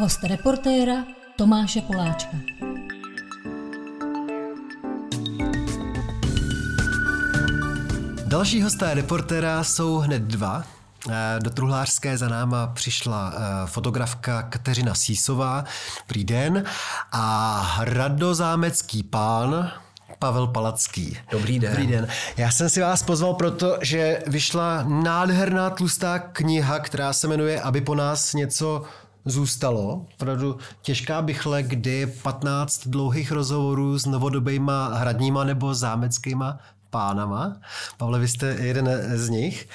Host reportéra Tomáše Poláčka. Další hosté reportéra jsou hned dva. Eh, do Truhlářské za náma přišla eh, fotografka Kateřina Sísová, prý den, a radozámecký pán, Pavel Palacký. Dobrý den. Dobrý den. Já jsem si vás pozval proto, že vyšla nádherná tlustá kniha, která se jmenuje Aby po nás něco zůstalo. Opravdu těžká bychle, kdy 15 dlouhých rozhovorů s novodobýma hradníma nebo zámeckýma pánama. Pavle, vy jste jeden z nich.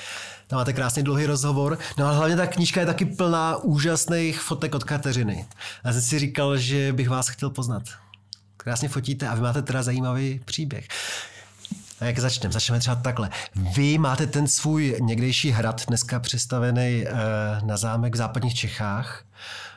Tam máte krásný dlouhý rozhovor. No ale hlavně ta knížka je taky plná úžasných fotek od Kateřiny. A jsem si říkal, že bych vás chtěl poznat. Krásně fotíte a vy máte teda zajímavý příběh. A jak začneme? Začneme třeba takhle. Vy máte ten svůj někdejší hrad, dneska přestavený na zámek v západních Čechách,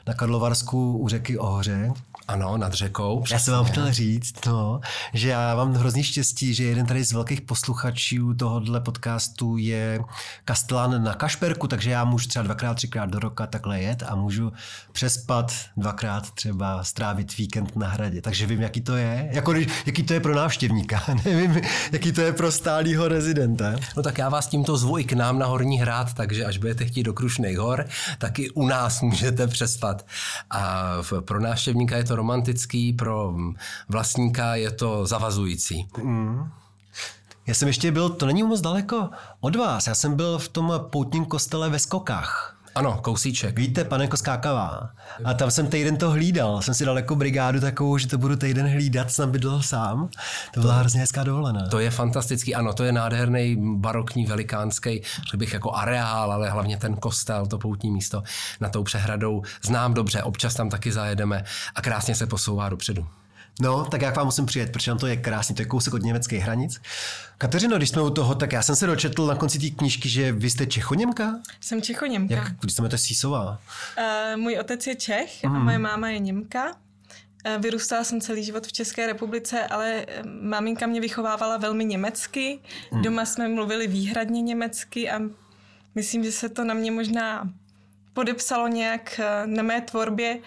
na Karlovarsku u řeky Ohoře. Ano, nad řekou. Přesně. Já jsem vám chtěl říct, no, že já mám hrozný štěstí, že jeden tady z velkých posluchačů tohohle podcastu je Kastelán na Kašperku, takže já můžu třeba dvakrát, třikrát do roka takhle jet a můžu přespat dvakrát třeba strávit víkend na hradě. Takže vím, jaký to je. Jako, jaký to je pro návštěvníka. Nevím, jaký to je pro stálýho rezidenta. No tak já vás tímto zvu i k nám na Horní hrad, takže až budete chtít do Krušných hor, tak i u nás můžete přespat. A pro návštěvníka je to romantický, pro vlastníka je to zavazující. Mm. Já jsem ještě byl, to není moc daleko od vás, já jsem byl v tom poutním kostele ve Skokách. Ano, kousíček. Víte, pane Koskákavá. A tam jsem týden to hlídal. Jsem si dal jako brigádu takovou, že to budu týden hlídat, jsem bydlel sám. To byla hrozně hezká dovolená. To je fantastický, ano, to je nádherný barokní, velikánský, řekl bych jako areál, ale hlavně ten kostel, to poutní místo na tou přehradou. Znám dobře, občas tam taky zajedeme a krásně se posouvá dopředu. No, tak jak vám musím přijet, protože tam to je krásný, to je kousek od německých hranic. Kateřino, když jsme u toho, tak já jsem se dočetl na konci té knížky, že vy jste Čechoněmka? Jsem Čechoněmka. Jak, když se jmenujete Sísová? Uh, můj otec je Čech mm. a moje máma je Němka. Uh, vyrůstala jsem celý život v České republice, ale maminka mě vychovávala velmi německy. Mm. Doma jsme mluvili výhradně německy a myslím, že se to na mě možná podepsalo nějak na mé tvorbě,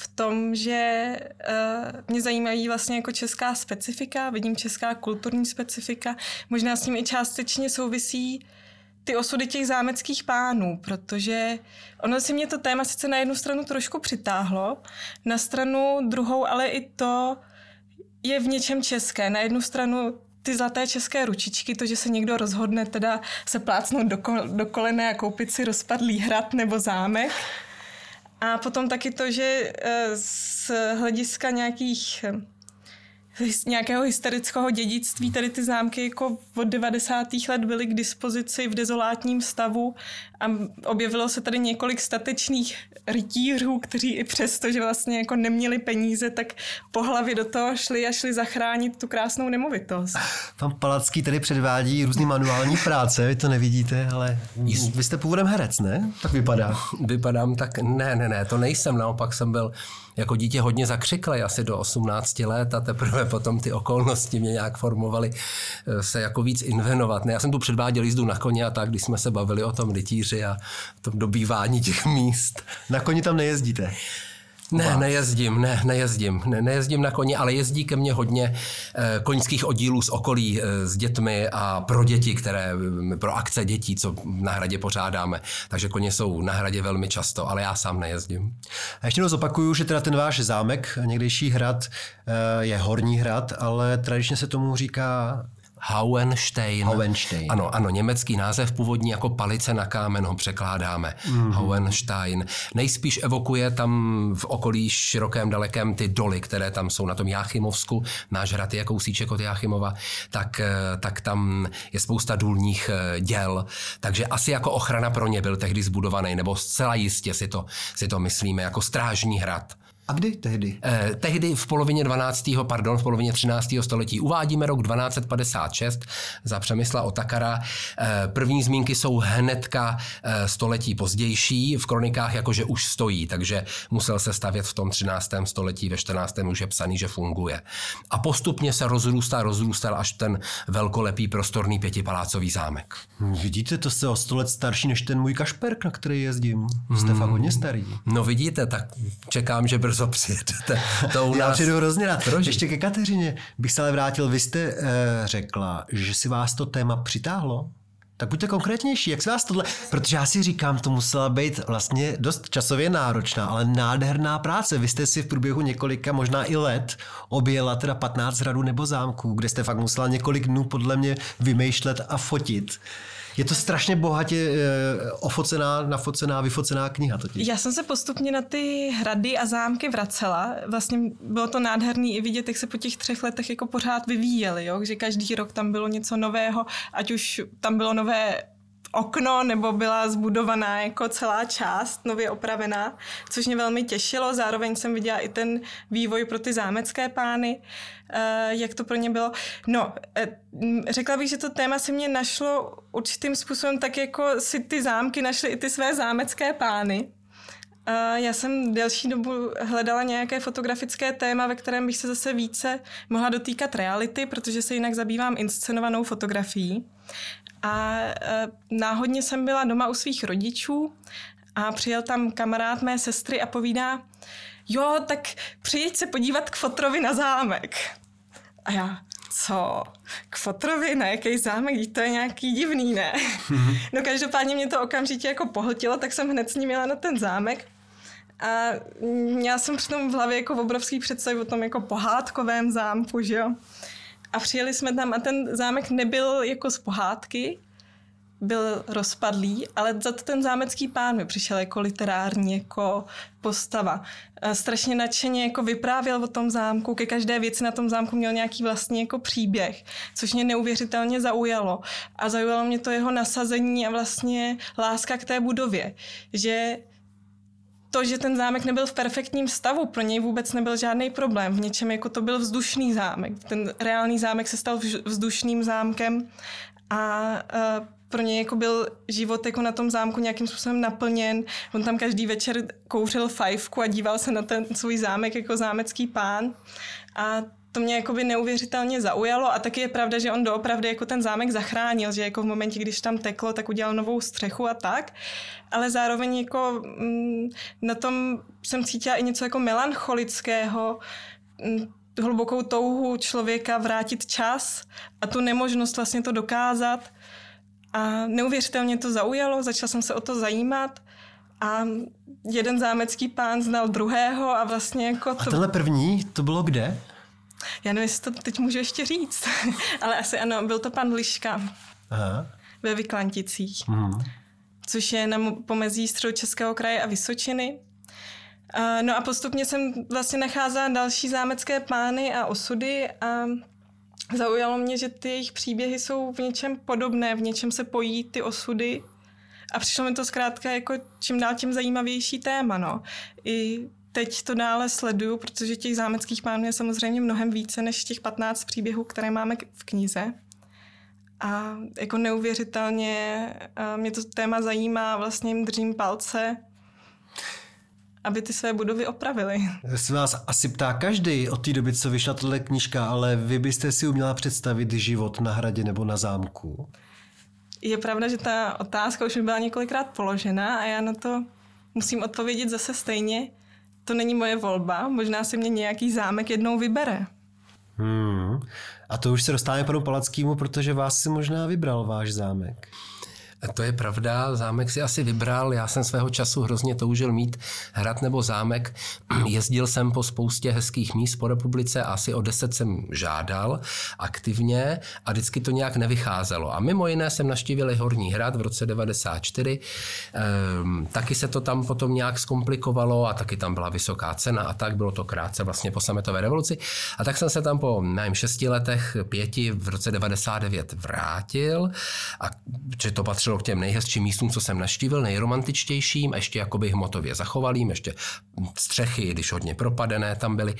v tom, že uh, mě zajímají vlastně jako česká specifika, vidím česká kulturní specifika, možná s tím i částečně souvisí ty osudy těch zámeckých pánů, protože ono si mě to téma sice na jednu stranu trošku přitáhlo, na stranu druhou ale i to je v něčem české. Na jednu stranu ty zlaté české ručičky, to, že se někdo rozhodne teda se plácnout do, kol- do kolene a koupit si rozpadlý hrad nebo zámek, a potom taky to, že eh, z hlediska nějakých nějakého historického dědictví tady ty zámky jako od 90. let byly k dispozici v dezolátním stavu a objevilo se tady několik statečných rytířů, kteří i přesto, že vlastně jako neměli peníze, tak po hlavě do toho šli a šli zachránit tu krásnou nemovitost. Pan Palacký tady předvádí různý manuální práce, vy to nevidíte, ale vy jste původem herec, ne? Tak vypadá. Vypadám tak, ne, ne, ne, to nejsem, naopak jsem byl jako dítě hodně zakřiklej, asi do 18 let a teprve potom ty okolnosti mě nějak formovaly eh, se jako víc invenovat. Ne, já jsem tu předváděl jízdu na koně a tak, když jsme se bavili o tom rytíři a tom dobývání těch míst. Na koni tam nejezdíte? Ne, nejezdím, ne, nejezdím, ne, nejezdím na koni, ale jezdí ke mně hodně eh, koňských oddílů z okolí eh, s dětmi a pro děti, které, pro akce dětí, co na hradě pořádáme. Takže koně jsou na hradě velmi často, ale já sám nejezdím. A ještě jednou zopakuju, že teda ten váš zámek, někdejší hrad, eh, je Horní hrad, ale tradičně se tomu říká Hauenstein. Hauenstein. Ano, ano, německý název původní jako palice na kámen ho překládáme. Mm-hmm. Hauenstein. Nejspíš evokuje tam v okolí širokém, dalekém ty doly, které tam jsou na tom Jáchymovsku. Náš hrad je kousíček od Jáchymova, tak, eh, tak tam je spousta důlních eh, děl. Takže asi jako ochrana pro ně byl tehdy zbudovaný, nebo zcela jistě si to, si to myslíme, jako strážní hrad. A kdy tehdy? Eh, tehdy v polovině 12. pardon, v polovině 13. století. Uvádíme rok 1256 za Přemysla Otakara. Eh, první zmínky jsou hnedka eh, století pozdější, v kronikách jakože už stojí, takže musel se stavět v tom 13. století, ve 14. už je psaný, že funguje. A postupně se rozrůstá, rozrůstal až ten velkolepý prostorný pětipalácový zámek. Hm, Vidíte, to jste o sto let starší než ten můj kašperk, na který jezdím. Jste fakt hodně starý. No vidíte, tak čekám, že brzo přijedete. To u Já nás přijdu hrozně rád. prožít. Ještě ke Kateřině bych se ale vrátil. Vy jste uh, řekla, že si vás to téma přitáhlo. Tak buďte konkrétnější, jak se vás tohle... Protože já si říkám, to musela být vlastně dost časově náročná, ale nádherná práce. Vy jste si v průběhu několika, možná i let, objela teda 15 hradů nebo zámků, kde jste fakt musela několik dnů podle mě vymýšlet a fotit. Je to strašně bohatě eh, ofocená, nafocená, vyfocená kniha totiž. Já jsem se postupně na ty hrady a zámky vracela. Vlastně bylo to nádherný i vidět, jak se po těch třech letech jako pořád vyvíjely, jo? že každý rok tam bylo něco nového, ať už tam bylo nové okno, nebo byla zbudovaná jako celá část, nově opravená, což mě velmi těšilo. Zároveň jsem viděla i ten vývoj pro ty zámecké pány, eh, jak to pro ně bylo. No, eh, m, řekla bych, že to téma si mě našlo určitým způsobem tak, jako si ty zámky našly i ty své zámecké pány. A Já jsem delší dobu hledala nějaké fotografické téma, ve kterém bych se zase více mohla dotýkat reality, protože se jinak zabývám inscenovanou fotografií. A e, náhodně jsem byla doma u svých rodičů a přijel tam kamarád mé sestry a povídá, jo, tak přijď se podívat k fotrovi na zámek. A já, co? K fotrovi? Na jaký zámek? To je nějaký divný, ne? no každopádně mě to okamžitě jako pohltilo, tak jsem hned s ním jela na ten zámek. A měla jsem přitom v hlavě jako obrovský představ o tom jako pohádkovém zámku, že jo? A přijeli jsme tam a ten zámek nebyl jako z pohádky, byl rozpadlý, ale za to ten zámecký pán mi přišel jako literární jako postava. A strašně nadšeně jako vyprávěl o tom zámku, ke každé věci na tom zámku měl nějaký vlastní jako příběh, což mě neuvěřitelně zaujalo. A zaujalo mě to jeho nasazení a vlastně láska k té budově, že to, že ten zámek nebyl v perfektním stavu, pro něj vůbec nebyl žádný problém. V něčem jako to byl vzdušný zámek. Ten reálný zámek se stal vzdušným zámkem a, a pro něj jako byl život jako na tom zámku nějakým způsobem naplněn. On tam každý večer kouřil fajfku a díval se na ten svůj zámek jako zámecký pán. A to mě jakoby neuvěřitelně zaujalo a taky je pravda, že on doopravdy jako ten zámek zachránil, že jako v momentě, když tam teklo, tak udělal novou střechu a tak, ale zároveň jako mm, na tom jsem cítila i něco jako melancholického, mm, hlubokou touhu člověka vrátit čas a tu nemožnost vlastně to dokázat. A neuvěřitelně to zaujalo, začala jsem se o to zajímat a jeden zámecký pán znal druhého a vlastně jako to... A tenhle první, to bylo kde? Já nevím, jestli to teď můžu ještě říct, ale asi ano, byl to pan Liška Aha. ve Vyklanticích, Mhm. což je na pomezí Středočeského kraje a Vysočiny. No a postupně jsem vlastně nacházela další zámecké pány a osudy a zaujalo mě, že ty jejich příběhy jsou v něčem podobné, v něčem se pojí ty osudy a přišlo mi to zkrátka jako čím dál tím zajímavější téma, no. I teď to dále sleduju, protože těch zámeckých pánů je samozřejmě mnohem více než těch 15 příběhů, které máme v knize. A jako neuvěřitelně a mě to téma zajímá, vlastně jim držím palce, aby ty své budovy opravili. Se vás asi ptá každý od té doby, co vyšla tato knížka, ale vy byste si uměla představit život na hradě nebo na zámku? Je pravda, že ta otázka už mi byla několikrát položena a já na to musím odpovědět zase stejně. To není moje volba, možná si mě nějaký zámek jednou vybere. Hmm. A to už se dostáváme panu Palackému, protože vás si možná vybral váš zámek. To je pravda, zámek si asi vybral, já jsem svého času hrozně toužil mít hrad nebo zámek. Jezdil jsem po spoustě hezkých míst po republice, asi o deset jsem žádal aktivně a vždycky to nějak nevycházelo. A mimo jiné jsem naštívil Horní hrad v roce 94, ehm, taky se to tam potom nějak zkomplikovalo a taky tam byla vysoká cena a tak bylo to krátce vlastně po sametové revoluci. A tak jsem se tam po nevím, šesti letech, pěti v roce 99 vrátil a že to patřilo patřilo k těm nejhezčím místům, co jsem naštívil, nejromantičtějším, ještě jakoby hmotově zachovalým, ještě střechy, když hodně propadené tam byly.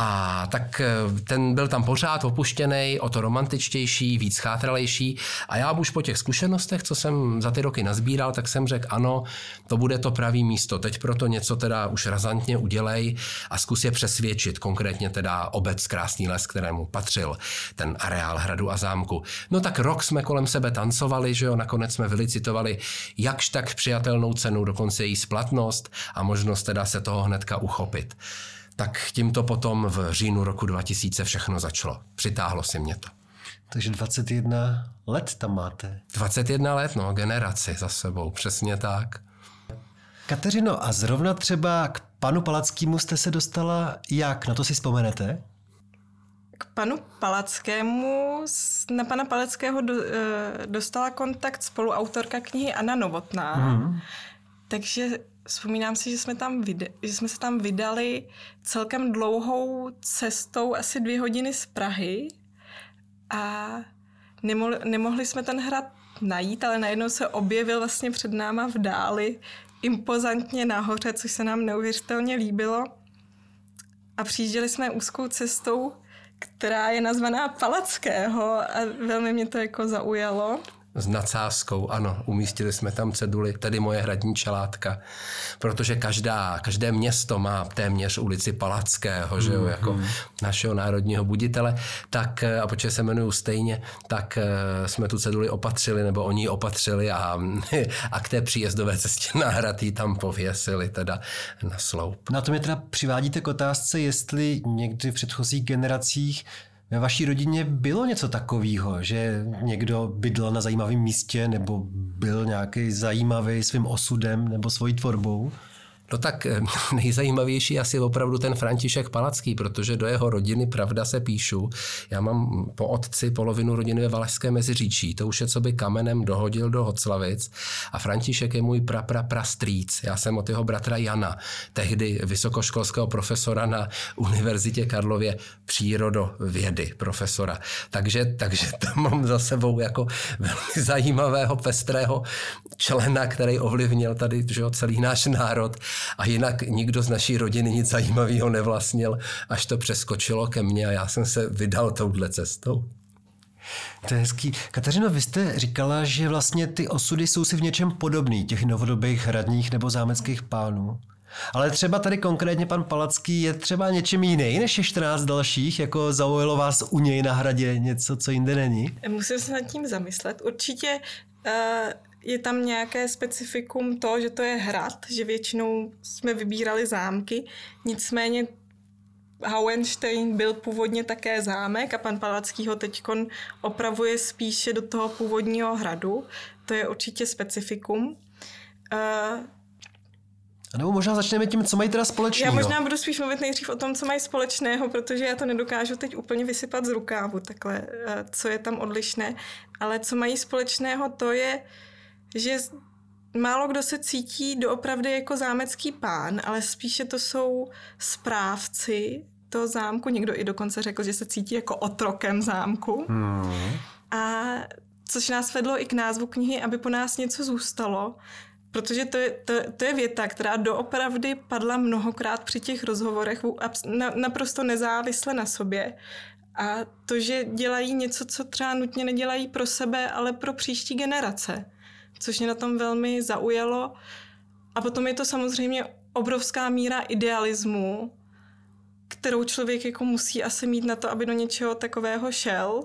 A tak eh, ten byl tam pořád opuštěný, o to romantičtější, víc chátralejší. A já už po těch zkušenostech, co jsem za ty roky nazbíral, tak jsem řekl, ano, to bude to pravý místo. Teď proto něco teda už razantně udělej a zkus je přesvědčit, konkrétně teda obec Krásný les, kterému patřil ten areál hradu a zámku. No tak rok jsme kolem sebe tancovali, že jo, nakonec jsme vylicitovali jakž tak přijatelnou cenu, dokonce její splatnost a možnost teda se toho hnedka uchopit tak tímto potom v říjnu roku 2000 všechno začalo. Přitáhlo si mě to. Takže 21 let tam máte. 21 let, no, generaci za sebou, přesně tak. Kateřino, a zrovna třeba k panu Palackému jste se dostala jak? Na to si vzpomenete? K panu Palackému, na pana Palackého do, eh, dostala kontakt spoluautorka knihy Anna Novotná. Mm. Takže Vzpomínám si, že jsme, tam vide- že jsme se tam vydali celkem dlouhou cestou, asi dvě hodiny z Prahy a nemohli, nemohli jsme ten hrad najít, ale najednou se objevil vlastně před náma v dáli, impozantně nahoře, což se nám neuvěřitelně líbilo. A přijížděli jsme úzkou cestou, která je nazvaná Palackého a velmi mě to jako zaujalo s nadsázkou, ano, umístili jsme tam ceduly, tedy moje hradní čelátka, protože každá, každé město má téměř ulici Palackého, že jo, jako našeho národního buditele, tak, a protože se jmenuju stejně, tak eh, jsme tu ceduli opatřili, nebo oni ji opatřili a, a k té příjezdové cestě na hrad tam pověsili teda na sloup. Na to mě teda přivádíte k otázce, jestli někdy v předchozích generacích ve vaší rodině bylo něco takového, že někdo bydlel na zajímavém místě nebo byl nějaký zajímavý svým osudem nebo svojí tvorbou? No tak eh, nejzajímavější asi opravdu ten František Palacký, protože do jeho rodiny, pravda se píšu, já mám po otci polovinu rodiny ve Valašské Meziříčí, to už je, co by kamenem dohodil do Hoclavic a František je můj pra, pra, pra strýc. Já jsem od jeho bratra Jana, tehdy vysokoškolského profesora na Univerzitě Karlově přírodovědy profesora. Takže, takže tam mám za sebou jako velmi zajímavého, pestrého člena, který ovlivnil tady že celý náš národ a jinak nikdo z naší rodiny nic zajímavého nevlastnil, až to přeskočilo ke mně a já jsem se vydal touhle cestou. To je hezký. Kateřino, vy jste říkala, že vlastně ty osudy jsou si v něčem podobný, těch novodobých hradních nebo zámeckých pánů. Ale třeba tady konkrétně pan Palacký je třeba něčem jiný než je 14 dalších, jako zaujalo vás u něj na hradě něco, co jinde není? Musím se nad tím zamyslet. Určitě uh, je tam nějaké specifikum to, že to je hrad, že většinou jsme vybírali zámky, nicméně Hauenstein byl původně také zámek a pan Palacký ho teď opravuje spíše do toho původního hradu. To je určitě specifikum. Uh, a nebo možná začneme tím, co mají teda společného. Já možná budu spíš mluvit nejdřív o tom, co mají společného, protože já to nedokážu teď úplně vysypat z rukávu, takhle, eh, co je tam odlišné. Ale co mají společného, to je, že málo kdo se cítí doopravdy jako zámecký pán, ale spíše to jsou správci toho zámku. Někdo i dokonce řekl, že se cítí jako otrokem zámku. Hmm. A což nás vedlo i k názvu knihy, aby po nás něco zůstalo. Protože to je, to, to je věta, která doopravdy padla mnohokrát při těch rozhovorech, naprosto nezávisle na sobě. A to, že dělají něco, co třeba nutně nedělají pro sebe, ale pro příští generace což mě na tom velmi zaujalo. A potom je to samozřejmě obrovská míra idealismu, kterou člověk jako musí asi mít na to, aby do něčeho takového šel.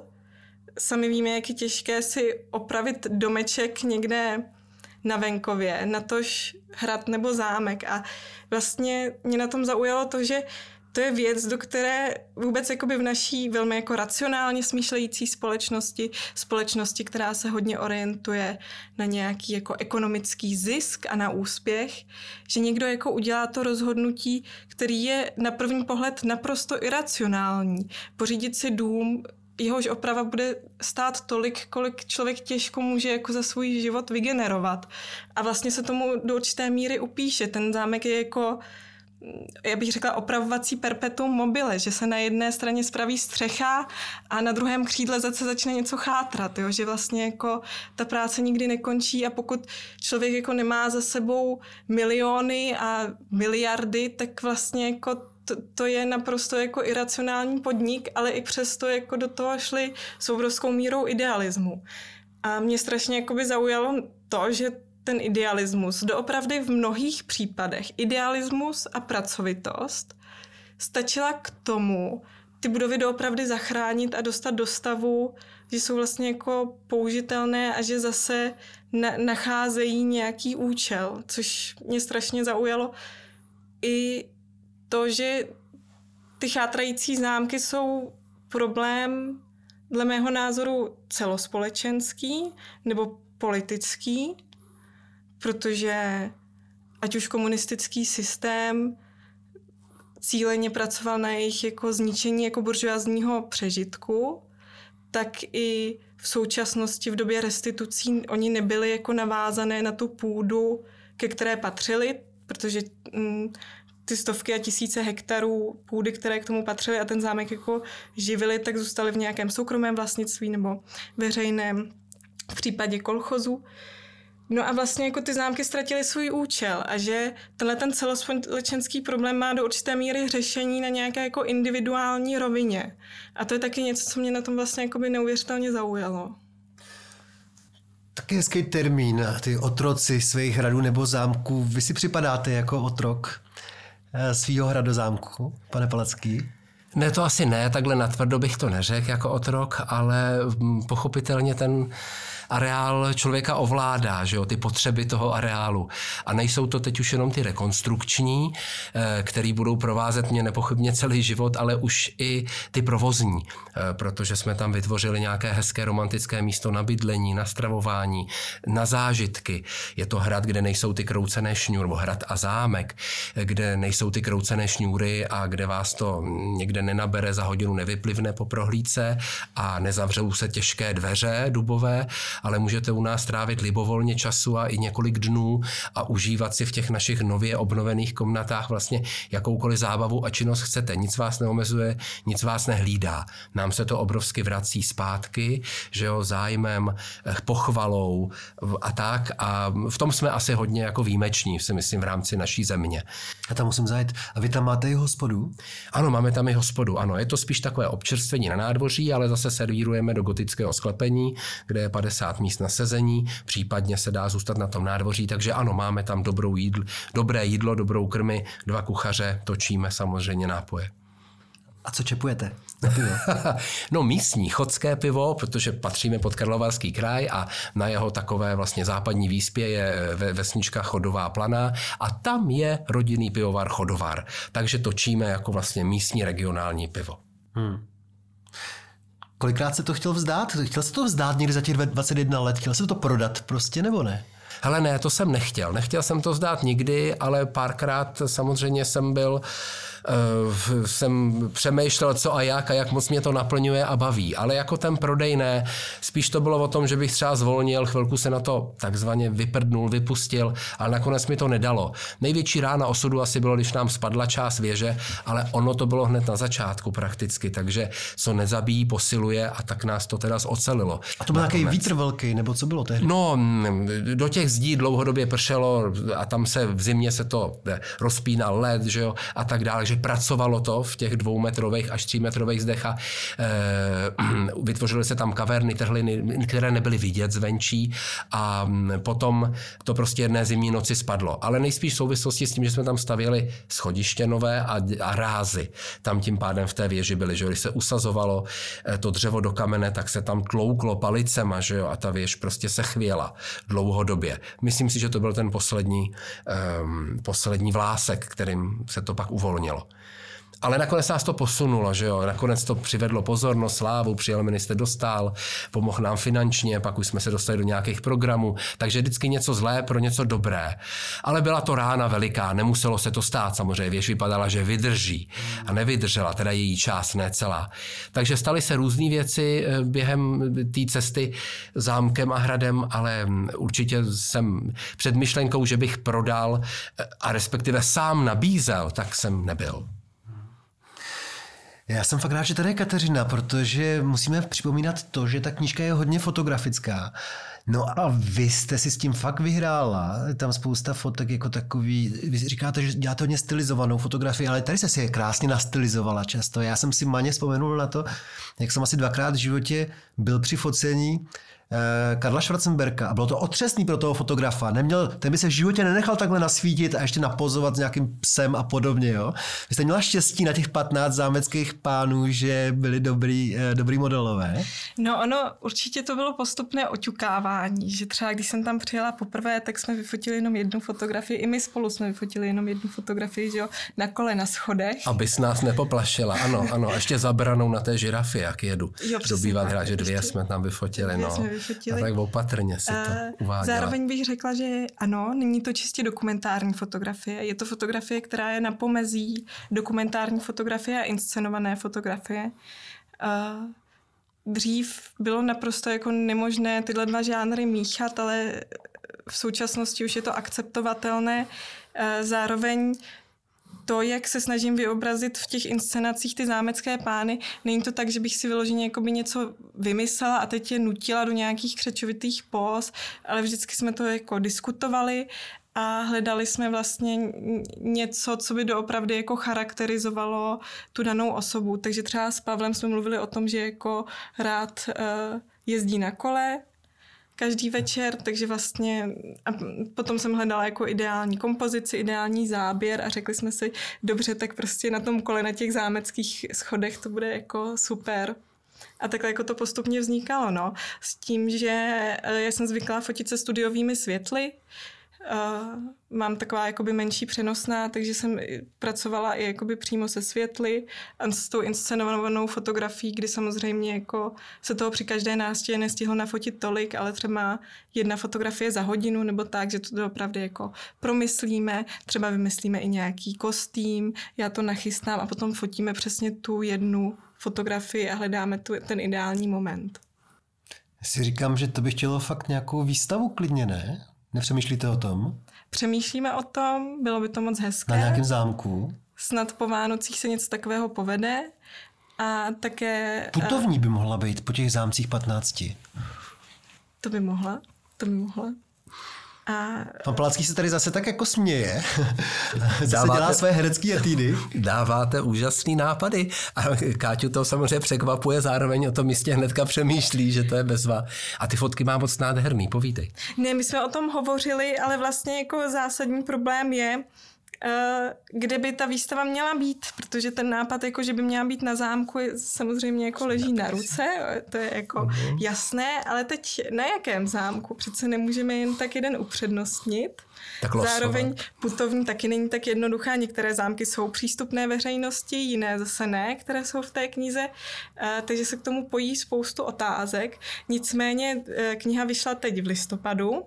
Sami víme, jak je těžké si opravit domeček někde na venkově, natož hrad nebo zámek. A vlastně mě na tom zaujalo to, že to je věc, do které vůbec jakoby v naší velmi jako racionálně smýšlející společnosti, společnosti, která se hodně orientuje na nějaký jako ekonomický zisk a na úspěch, že někdo jako udělá to rozhodnutí, který je na první pohled naprosto iracionální. Pořídit si dům, jehož oprava bude stát tolik, kolik člověk těžko může jako za svůj život vygenerovat. A vlastně se tomu do určité míry upíše. Ten zámek je jako já bych řekla, opravovací perpetuum mobile, že se na jedné straně spraví střecha a na druhém křídle zase začne něco chátrat, jo? že vlastně jako ta práce nikdy nekončí a pokud člověk jako nemá za sebou miliony a miliardy, tak vlastně jako to, to je naprosto jako iracionální podnik, ale i přesto jako do toho šli s obrovskou mírou idealismu. A mě strašně jakoby zaujalo to, že ten idealismus, doopravdy v mnohých případech, idealismus a pracovitost stačila k tomu, ty budovy doopravdy zachránit a dostat do stavu, že jsou vlastně jako použitelné a že zase na, nacházejí nějaký účel, což mě strašně zaujalo. I to, že ty chátrající známky jsou problém dle mého názoru celospolečenský nebo politický, protože ať už komunistický systém cíleně pracoval na jejich jako zničení jako buržoazního přežitku, tak i v současnosti v době restitucí oni nebyli jako navázané na tu půdu, ke které patřili, protože mm, ty stovky a tisíce hektarů půdy, které k tomu patřily a ten zámek jako živili, tak zůstaly v nějakém soukromém vlastnictví nebo veřejném v případě kolchozu. No a vlastně jako ty zámky ztratily svůj účel a že tenhle ten celospolečenský problém má do určité míry řešení na nějaké jako individuální rovině. A to je taky něco, co mě na tom vlastně jako by neuvěřitelně zaujalo. Taky hezký termín, ty otroci svých hradů nebo zámků. Vy si připadáte jako otrok eh, svého hradozámku, pane Palacký? Ne, to asi ne, takhle natvrdo bych to neřekl jako otrok, ale mm, pochopitelně ten areál člověka ovládá, že jo, ty potřeby toho areálu. A nejsou to teď už jenom ty rekonstrukční, eh, které budou provázet mě nepochybně celý život, ale už i ty provozní, eh, protože jsme tam vytvořili nějaké hezké romantické místo na bydlení, na stravování, na zážitky. Je to hrad, kde nejsou ty kroucené šňůry, nebo hrad a zámek, eh, kde nejsou ty kroucené šňůry a kde vás to někde nenabere, za hodinu nevyplivne po prohlídce a nezavřou se těžké dveře dubové, ale můžete u nás trávit libovolně času a i několik dnů a užívat si v těch našich nově obnovených komnatách vlastně jakoukoliv zábavu a činnost chcete. Nic vás neomezuje, nic vás nehlídá. Nám se to obrovsky vrací zpátky, že jo, zájmem, eh, pochvalou a tak a v tom jsme asi hodně jako výjimeční, si myslím, v rámci naší země. Já tam musím zajít. A vy tam máte i hospodu? Ano, máme tam i hospodu, ano. Je to spíš takové občerstvení na nádvoří, ale zase servírujeme do gotického sklepení, kde je 50 míst na sezení, případně se dá zůstat na tom nádvoří, takže ano, máme tam dobrou jídl, dobré jídlo, dobrou krmy, dva kuchaře, točíme samozřejmě nápoje. A co čepujete? No místní chodské pivo, protože patříme pod Karlovarský kraj a na jeho takové vlastně západní výspě je vesnička Chodová Plana a tam je rodinný pivovar Chodovar. Takže točíme jako vlastně místní regionální pivo. Hmm. Kolikrát se to chtěl vzdát? Chtěl se to vzdát někdy za těch 21 let? Chtěl se to prodat prostě nebo ne? Hele, ne, to jsem nechtěl. Nechtěl jsem to vzdát nikdy, ale párkrát samozřejmě jsem byl uh, jsem přemýšlel, co a jak a jak moc mě to naplňuje a baví. Ale jako ten prodej ne, spíš to bylo o tom, že bych třeba zvolnil, chvilku se na to takzvaně vyprdnul, vypustil, ale nakonec mi to nedalo. Největší rána osudu asi bylo, když nám spadla část věže, ale ono to bylo hned na začátku prakticky, takže co nezabíjí, posiluje a tak nás to teda zocelilo. A to byl nějaký vítr velký, nebo co bylo tehdy? No, do těch zdí dlouhodobě pršelo a tam se v zimě se to eh, rozpínal led, že jo, a tak dále, že pracovalo to v těch dvoumetrových až třímetrových zdech a e, vytvořily se tam kaverny, trhliny, které nebyly vidět zvenčí a mm, potom to prostě jedné zimní noci spadlo. Ale nejspíš v souvislosti s tím, že jsme tam stavěli schodiště nové a, a rázy. Tam tím pádem v té věži byly, že když se usazovalo eh, to dřevo do kamene, tak se tam tlouklo palicema, že jo, a ta věž prostě se chvěla dlouhodobě. Myslím si, že to byl ten poslední, um, poslední vlásek, kterým se to pak uvolnilo. Ale nakonec nás to posunulo, že jo. Nakonec to přivedlo pozornost, slávu, přijel minister Dostal, pomohl nám finančně, pak už jsme se dostali do nějakých programů, takže vždycky něco zlé pro něco dobré. Ale byla to rána veliká, nemuselo se to stát samozřejmě, věž vypadala, že vydrží a nevydržela, teda její část, ne celá. Takže staly se různé věci eh, během té cesty zámkem a hradem, ale mm, určitě jsem před myšlenkou, že bych prodal eh, a respektive sám nabízel, tak jsem nebyl. Já jsem fakt rád, že tady je Kateřina, protože musíme připomínat to, že ta knížka je hodně fotografická. No a vy jste si s tím fakt vyhrála. Tam spousta fotek jako takový. Vy říkáte, že děláte hodně stylizovanou fotografii, ale tady se si je krásně nastylizovala často. Já jsem si maně vzpomenul na to, jak jsem asi dvakrát v životě byl při focení Karla Schwarzenberka a bylo to otřesný pro toho fotografa. Neměl, ten by se v životě nenechal takhle nasvítit a ještě napozovat s nějakým psem a podobně. Jo? Vy jste měla štěstí na těch 15 zámeckých pánů, že byli dobrý, eh, dobrý modelové. No ono, určitě to bylo postupné oťukávání, že třeba když jsem tam přijela poprvé, tak jsme vyfotili jenom jednu fotografii, i my spolu jsme vyfotili jenom jednu fotografii, že jo, na kole na schodech. Abys nás nepoplašila, ano, ano, a ještě zabranou na té žirafy, jak jedu. Jo, Dobývat hra, že dvě ještě, jsme tam vyfotili, no. Jsme vyfotili. A tak opatrně si to uh, uváděla. Zároveň bych řekla, že ano, není to čistě dokumentární fotografie, je to fotografie, která je na pomezí dokumentární fotografie a inscenované fotografie. Uh, dřív bylo naprosto jako nemožné tyhle dva žánry míchat, ale v současnosti už je to akceptovatelné. Zároveň to, jak se snažím vyobrazit v těch inscenacích ty zámecké pány, není to tak, že bych si vyloženě jakoby něco vymyslela a teď je nutila do nějakých křečovitých pos, ale vždycky jsme to jako diskutovali a hledali jsme vlastně něco, co by doopravdy jako charakterizovalo tu danou osobu. Takže třeba s Pavlem jsme mluvili o tom, že jako rád uh, jezdí na kole, každý večer, takže vlastně a potom jsem hledala jako ideální kompozici, ideální záběr a řekli jsme si, dobře, tak prostě na tom kole na těch zámeckých schodech to bude jako super. A takhle jako to postupně vznikalo, no. S tím, že eh, já jsem zvyklá fotit se studiovými světly, Mám taková jakoby menší přenosná, takže jsem pracovala i jakoby přímo se světly a s tou inscenovanou fotografií, kdy samozřejmě jako se toho při každé nástěje nestihlo nafotit tolik, ale třeba jedna fotografie za hodinu nebo tak, že to opravdu jako promyslíme, třeba vymyslíme i nějaký kostým, já to nachystám a potom fotíme přesně tu jednu fotografii a hledáme tu, ten ideální moment. Já si říkám, že to by chtělo fakt nějakou výstavu klidně, ne? Nepřemýšlíte o tom? Přemýšlíme o tom, bylo by to moc hezké. Na nějakém zámku? Snad po Vánocích se něco takového povede. A také... Putovní by mohla být po těch zámcích 15. To by mohla, to by mohla. A... Pan Palacký se tady zase tak jako směje. zase dáváte, dělá své herecké etídy. Dáváte úžasný nápady. A Káťu to samozřejmě překvapuje, zároveň o tom místě hnedka přemýšlí, že to je bezva. A ty fotky má moc nádherný, povídej. Ne, my jsme o tom hovořili, ale vlastně jako zásadní problém je, kde by ta výstava měla být, protože ten nápad, jako že by měla být na zámku, je samozřejmě jako leží na ruce, to je jako uh-huh. jasné, ale teď na jakém zámku? Přece nemůžeme jen tak jeden upřednostnit. Tak Zároveň putovní taky není tak jednoduchá. Některé zámky jsou přístupné veřejnosti, jiné zase ne, které jsou v té knize, eh, takže se k tomu pojí spoustu otázek. Nicméně eh, kniha vyšla teď v listopadu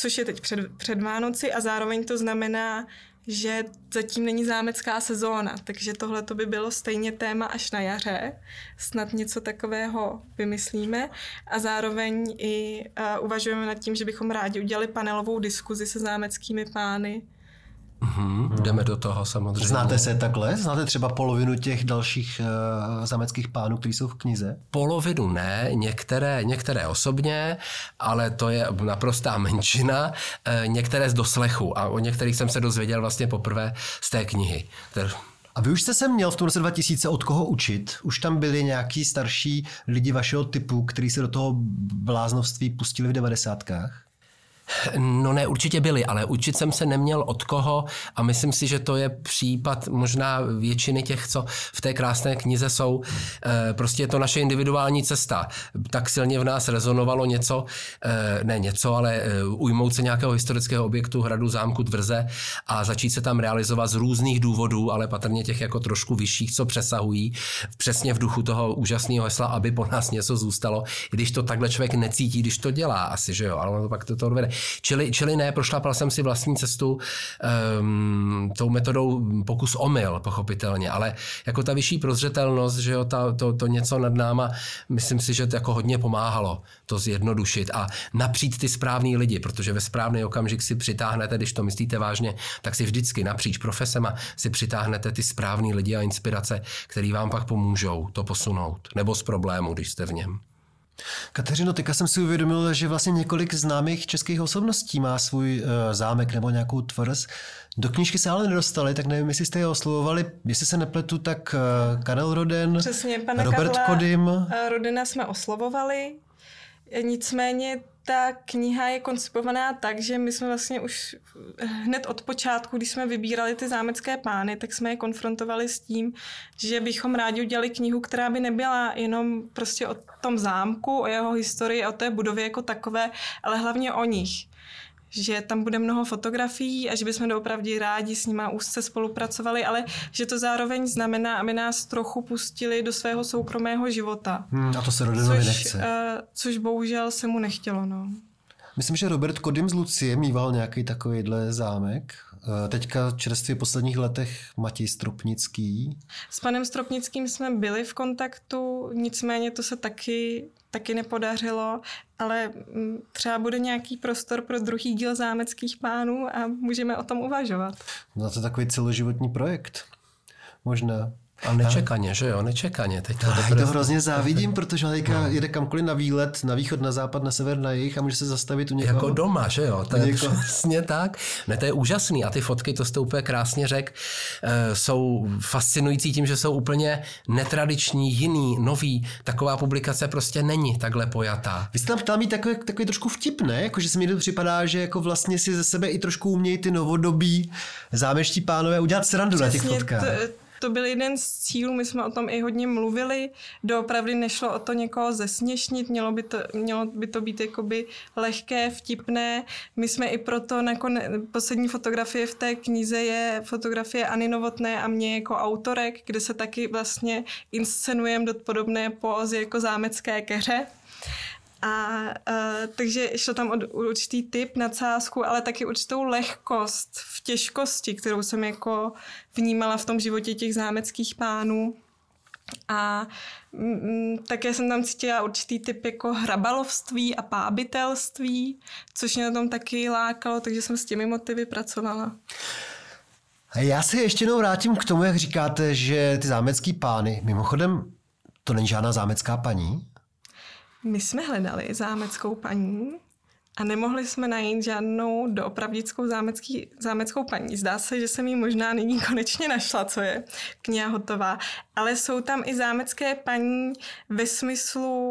což je teď před, před Vánoci a zároveň to znamená, že zatím není zámecká sezóna, takže tohle to by bylo stejně téma až na jaře. Snad něco takového vymyslíme a zároveň i uh, uvažujeme nad tím, že bychom rádi udělali panelovou diskuzi se zámeckými pány Mm-hmm, jdeme do toho samozřejmě. Znáte se takhle? Znáte třeba polovinu těch dalších uh, zameckých pánů, kteří jsou v knize? Polovinu ne, některé, některé osobně, ale to je naprostá menšina. Uh, některé z doslechu a o některých jsem se dozvěděl vlastně poprvé z té knihy. A vy už jste se měl v tom roce 2000 od koho učit? Už tam byli nějaký starší lidi vašeho typu, kteří se do toho bláznovství pustili v devadesátkách? No ne, určitě byli, ale učit jsem se neměl od koho a myslím si, že to je případ možná většiny těch, co v té krásné knize jsou. E, prostě je to naše individuální cesta. Tak silně v nás rezonovalo něco, e, ne něco, ale e, ujmout se nějakého historického objektu, hradu, zámku, tvrze a začít se tam realizovat z různých důvodů, ale patrně těch jako trošku vyšších, co přesahují, přesně v duchu toho úžasného hesla, aby po nás něco zůstalo, když to takhle člověk necítí, když to dělá asi, že jo, ale pak to to odvede. Čili, čili ne, prošlapal jsem si vlastní cestu um, tou metodou pokus omyl, pochopitelně, ale jako ta vyšší prozřetelnost, že jo, ta, to, to něco nad náma, myslím si, že to jako hodně pomáhalo to zjednodušit a napřít ty správný lidi, protože ve správný okamžik si přitáhnete, když to myslíte vážně, tak si vždycky napříč profesema si přitáhnete ty správný lidi a inspirace, který vám pak pomůžou to posunout, nebo z problému, když jste v něm. Kateřino, teďka jsem si uvědomil, že vlastně několik známých českých osobností má svůj uh, zámek nebo nějakou tvrz. Do knížky se ale nedostali, tak nevím, jestli jste je oslovovali. Jestli se nepletu, tak uh, Karel Roden, Přesně, pana Robert Karla Kodym. Rodina jsme oslovovali, nicméně ta kniha je koncipovaná tak, že my jsme vlastně už hned od počátku, když jsme vybírali ty zámecké pány, tak jsme je konfrontovali s tím, že bychom rádi udělali knihu, která by nebyla jenom prostě o tom zámku, o jeho historii, o té budově jako takové, ale hlavně o nich že tam bude mnoho fotografií a že bychom doopravdy rádi s nima úzce spolupracovali, ale že to zároveň znamená, aby nás trochu pustili do svého soukromého života. Hmm, a to se Rodenovi což, nechce. Uh, což bohužel se mu nechtělo. No. Myslím, že Robert Kodym z Lucie mýval nějaký takovýhle zámek. Eh, teďka čerstvě v posledních letech Matěj Stropnický. S panem Stropnickým jsme byli v kontaktu, nicméně to se taky, taky nepodařilo, ale mm, třeba bude nějaký prostor pro druhý díl zámeckých pánů a můžeme o tom uvažovat. No to je takový celoživotní projekt. Možná. A nečekaně, že jo, nečekaně. Teď to, to, to hrozně závidím, protože teďka no. jede kamkoliv na výlet, na východ, na západ, na sever, na jih a může se zastavit u někoho. Jako doma, že jo, to je přesně tak. Ne, to je úžasný a ty fotky, to jste úplně krásně řek, e, jsou fascinující tím, že jsou úplně netradiční, jiný, nový. Taková publikace prostě není takhle pojatá. Vy jste tam chtěla mít takový, takový trošku vtip, ne? Jako, že se mi to připadá, že jako vlastně si ze sebe i trošku umějí ty novodobí zámeští pánové udělat srandu Přesně, na těch fotkách. To, to byl jeden z cílů, my jsme o tom i hodně mluvili. Doopravdy nešlo o to někoho zesměšnit, mělo by to, mělo by to být jakoby lehké, vtipné. My jsme i proto, nakon, poslední fotografie v té knize je fotografie Ani Novotné a mě jako autorek, kde se taky vlastně inscenujeme do podobné pózy jako zámecké keře. A uh, takže šlo tam o určitý typ nadsázku, ale taky určitou lehkost v těžkosti, kterou jsem jako vnímala v tom životě těch zámeckých pánů. A mm, také jsem tam cítila určitý typ jako hrabalovství a pábitelství, což mě na tom taky lákalo, takže jsem s těmi motivy pracovala. Já se ještě jednou vrátím k tomu, jak říkáte, že ty zámecký pány, mimochodem, to není žádná zámecká paní, my jsme hledali zámeckou paní a nemohli jsme najít žádnou doopravdickou zámecký, zámeckou paní. Zdá se, že jsem ji možná nyní konečně našla, co je kniha hotová. Ale jsou tam i zámecké paní ve smyslu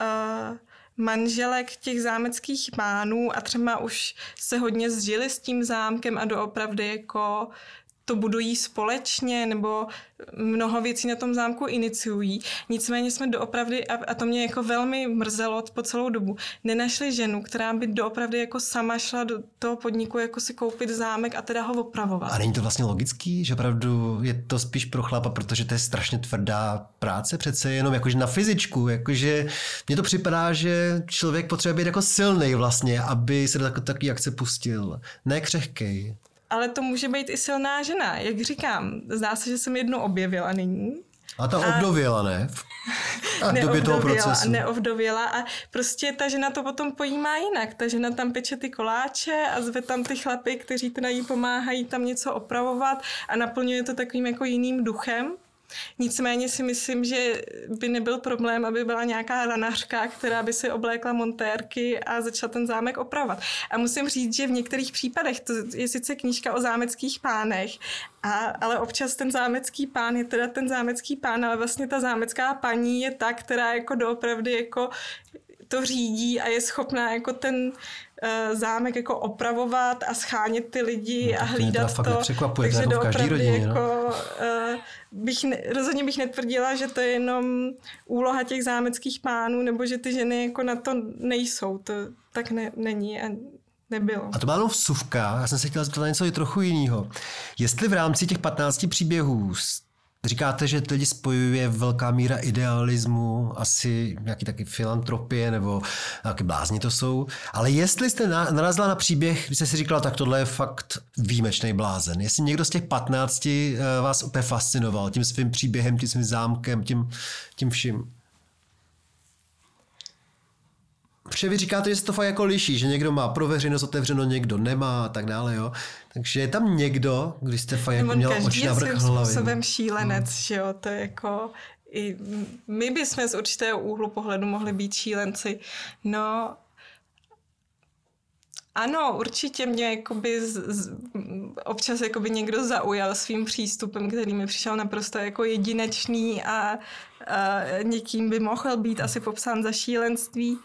uh, manželek těch zámeckých pánů a třeba už se hodně zžili s tím zámkem a doopravdy jako to budují společně nebo mnoho věcí na tom zámku iniciují. Nicméně jsme doopravdy, a to mě jako velmi mrzelo po celou dobu, nenašli ženu, která by doopravdy jako sama šla do toho podniku jako si koupit zámek a teda ho opravovat. A není to vlastně logický, že opravdu je to spíš pro chlapa, protože to je strašně tvrdá práce přece jenom jakože na fyzičku, jakože mně to připadá, že člověk potřebuje být jako silný vlastně, aby se do takový akce pustil, ne křehkej. Ale to může být i silná žena, jak říkám. Zdá se, že jsem jednu objevila nyní. A ta obdověla, ne? A v době toho procesu. Neovdověla a prostě ta žena to potom pojímá jinak. Ta žena tam peče ty koláče a zve tam ty chlapy, kteří teda jí pomáhají tam něco opravovat a naplňuje to takovým jako jiným duchem. Nicméně si myslím, že by nebyl problém, aby byla nějaká ranařka, která by si oblékla montérky a začala ten zámek opravovat. A musím říct, že v některých případech, to je sice knížka o zámeckých pánech, a, ale občas ten zámecký pán je teda ten zámecký pán, ale vlastně ta zámecká paní je ta, která jako doopravdy jako to řídí a je schopná jako ten uh, zámek jako opravovat a schánět ty lidi No, a to hlídat teda fakt to. nepřekvapuje, to je Takže jako v každý rodině, no. jako, uh, bych ne, rozhodně bych netvrdila, že to je jenom úloha těch zámeckých pánů, nebo že ty ženy jako na to nejsou. To tak ne, není a nebylo. A to byla jenom vsuvka, já jsem se chtěl zeptat na něco i trochu jiného. Jestli v rámci těch 15 příběhů říkáte, že lidi spojuje velká míra idealismu, asi nějaký taky filantropie nebo nějaké blázni to jsou, ale jestli jste na- narazila na příběh, kdy jste si říkala, tak tohle je fakt výjimečný blázen, jestli někdo z těch 15 eh, vás úplně fascinoval tím svým příběhem, tím svým zámkem, tím, tím vším. Protože vy říkáte, že se to fakt jako liší, že někdo má pro veřejnost otevřeno, někdo nemá a tak dále, jo. Takže je tam někdo, když jste fakt jako On měl každý oči na vrch hlavy. způsobem šílenec, že jo, to je jako i my bychom z určitého úhlu pohledu mohli být šílenci. No, ano, určitě mě jakoby z, z, občas jakoby někdo zaujal svým přístupem, který mi přišel naprosto jako jedinečný a, a někým by mohl být asi popsán za šílenství.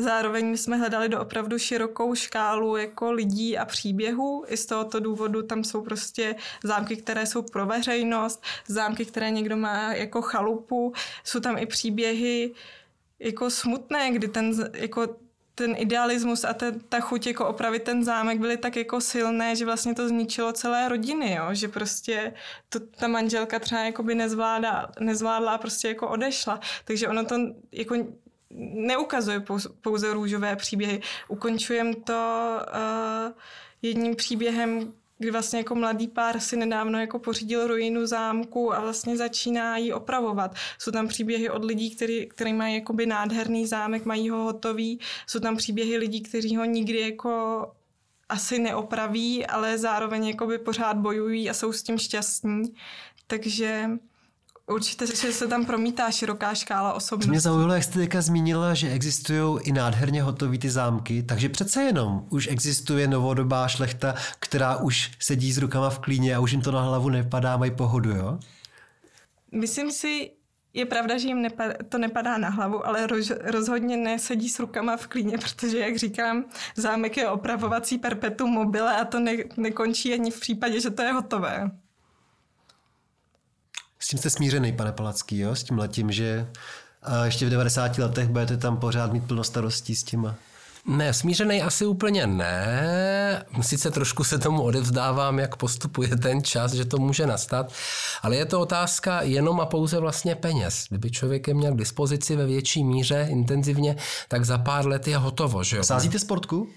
Zároveň jsme hledali do opravdu širokou škálu jako lidí a příběhů. I z tohoto důvodu tam jsou prostě zámky, které jsou pro veřejnost, zámky, které někdo má jako chalupu. Jsou tam i příběhy jako smutné, kdy ten jako ten idealismus a ten, ta chuť jako opravit ten zámek byly tak jako silné, že vlastně to zničilo celé rodiny, jo? že prostě to, ta manželka třeba jako by nezvládla, nezvládla a prostě jako odešla. Takže ono to jako neukazuje pouze, pouze růžové příběhy. Ukončujem to uh, jedním příběhem, kdy vlastně jako mladý pár si nedávno jako pořídil ruinu zámku a vlastně začíná ji opravovat. Jsou tam příběhy od lidí, který, který mají jakoby nádherný zámek, mají ho hotový. Jsou tam příběhy lidí, kteří ho nikdy jako asi neopraví, ale zároveň jakoby pořád bojují a jsou s tím šťastní. Takže určitě že se tam promítá široká škála osobností. mě zaujalo, jak jste teďka zmínila, že existují i nádherně hotové ty zámky, takže přece jenom už existuje novodobá šlechta, která už sedí s rukama v klíně a už jim to na hlavu nepadá, mají pohodu, jo? Myslím si, je pravda, že jim nepa- to nepadá na hlavu, ale rož- rozhodně nesedí s rukama v klíně, protože, jak říkám, zámek je opravovací perpetuum mobile a to ne- nekončí ani v případě, že to je hotové. S tím jste smířený, pane Palacký, jo? S tím letím, že a ještě v 90 letech budete tam pořád mít plno starostí s těma. Ne, smířený asi úplně ne. Sice trošku se tomu odevzdávám, jak postupuje ten čas, že to může nastat, ale je to otázka jenom a pouze vlastně peněz. Kdyby člověk je měl k dispozici ve větší míře, intenzivně, tak za pár let je hotovo. Že jo? Sázíte sportku?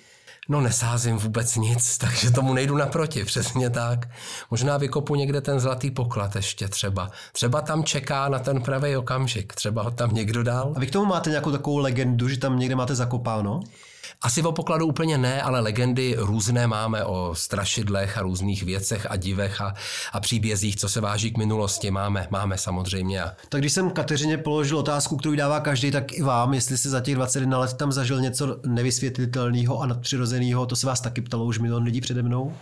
No nesázím vůbec nic, takže tomu nejdu naproti, přesně tak. Možná vykopu někde ten zlatý poklad ještě třeba. Třeba tam čeká na ten pravý okamžik, třeba ho tam někdo dal. A vy k tomu máte nějakou takovou legendu, že tam někde máte zakopáno? Asi o pokladu úplně ne, ale legendy různé máme o strašidlech a různých věcech a divech a, a příbězích, co se váží k minulosti. Máme, máme samozřejmě. Tak když jsem Kateřině položil otázku, kterou dává každý, tak i vám, jestli jste za těch 21 let tam zažil něco nevysvětlitelného a nadpřirozeného, to se vás taky ptalo už milion lidí přede mnou.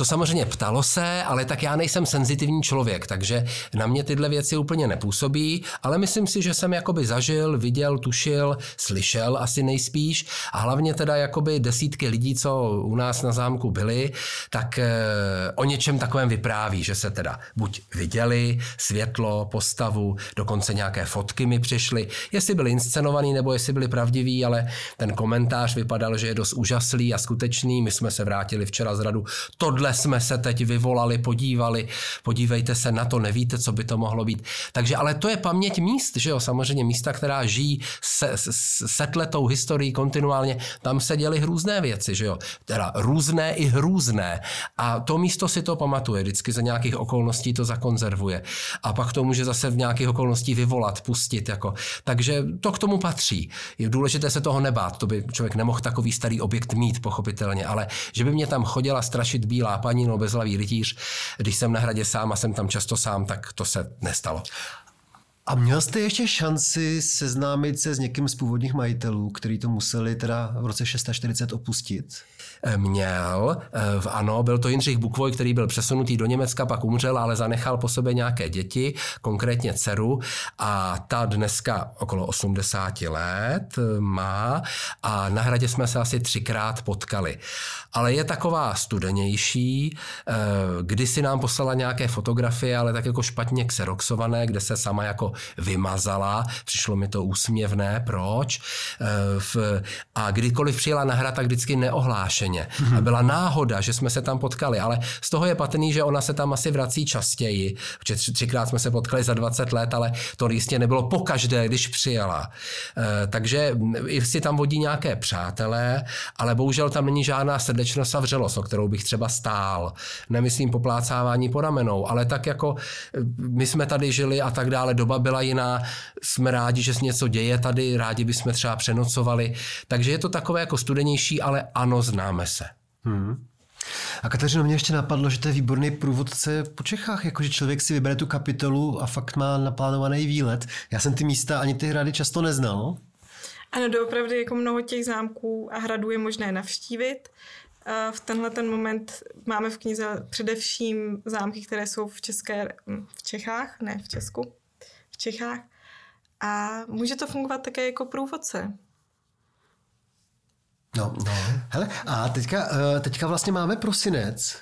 To samozřejmě ptalo se, ale tak já nejsem senzitivní člověk, takže na mě tyhle věci úplně nepůsobí, ale myslím si, že jsem jakoby zažil, viděl, tušil, slyšel asi nejspíš a hlavně teda jakoby desítky lidí, co u nás na zámku byli, tak eh, o něčem takovém vypráví, že se teda buď viděli, světlo, postavu, dokonce nějaké fotky mi přišly, jestli byly inscenovaný nebo jestli byly pravdivý, ale ten komentář vypadal, že je dost úžasný a skutečný. My jsme se vrátili včera z radu. Tohle jsme se teď vyvolali, podívali, podívejte se na to, nevíte, co by to mohlo být. Takže ale to je paměť míst, že jo, samozřejmě místa, která žijí se, se, setletou historií kontinuálně, tam se děly hrůzné věci, že jo, teda různé i hrůzné. A to místo si to pamatuje, vždycky za nějakých okolností to zakonzervuje. A pak to může zase v nějakých okolností vyvolat, pustit, jako. Takže to k tomu patří. Je důležité se toho nebát, to by člověk nemohl takový starý objekt mít, pochopitelně, ale že by mě tam chodila strašit bílá paní nebo bezhlavý rytíř, když jsem na hradě sám a jsem tam často sám, tak to se nestalo. A měl jste ještě šanci seznámit se s někým z původních majitelů, kteří to museli teda v roce 640 opustit? Eh, měl. Eh, ano, byl to Jindřich Bukvoj, který byl přesunutý do Německa, pak umřel, ale zanechal po sobě nějaké děti, konkrétně dceru a ta dneska okolo 80 let eh, má a na hradě jsme se asi třikrát potkali. Ale je taková studenější, kdysi nám poslala nějaké fotografie, ale tak jako špatně xeroxované, kde se sama jako vymazala. Přišlo mi to úsměvné, proč? A kdykoliv přijela na hrad, tak vždycky neohlášeně pravidelně. Mm-hmm. A byla náhoda, že jsme se tam potkali, ale z toho je patrný, že ona se tam asi vrací častěji, protože tři, třikrát jsme se potkali za 20 let, ale to jistě nebylo pokaždé, když přijela. E, takže si tam vodí nějaké přátelé, ale bohužel tam není žádná srdečnost a vřelost, o kterou bych třeba stál. Nemyslím poplácávání po ramenou, ale tak jako e, my jsme tady žili a tak dále, doba byla jiná, jsme rádi, že se něco děje tady, rádi bychom třeba přenocovali. Takže je to takové jako studenější, ale ano, známe Známe se. Hmm. A Kateřino, mě ještě napadlo, že to je výborný průvodce po Čechách, jakože člověk si vybere tu kapitolu a fakt má naplánovaný výlet. Já jsem ty místa ani ty hrady často neznal. Ano, doopravdy jako mnoho těch zámků a hradů je možné navštívit. A v tenhle ten moment máme v knize především zámky, které jsou v, České, v Čechách, ne v Česku, v Čechách. A může to fungovat také jako průvodce. No, no. Hele, a teďka, eh, teďka vlastně máme prosinec.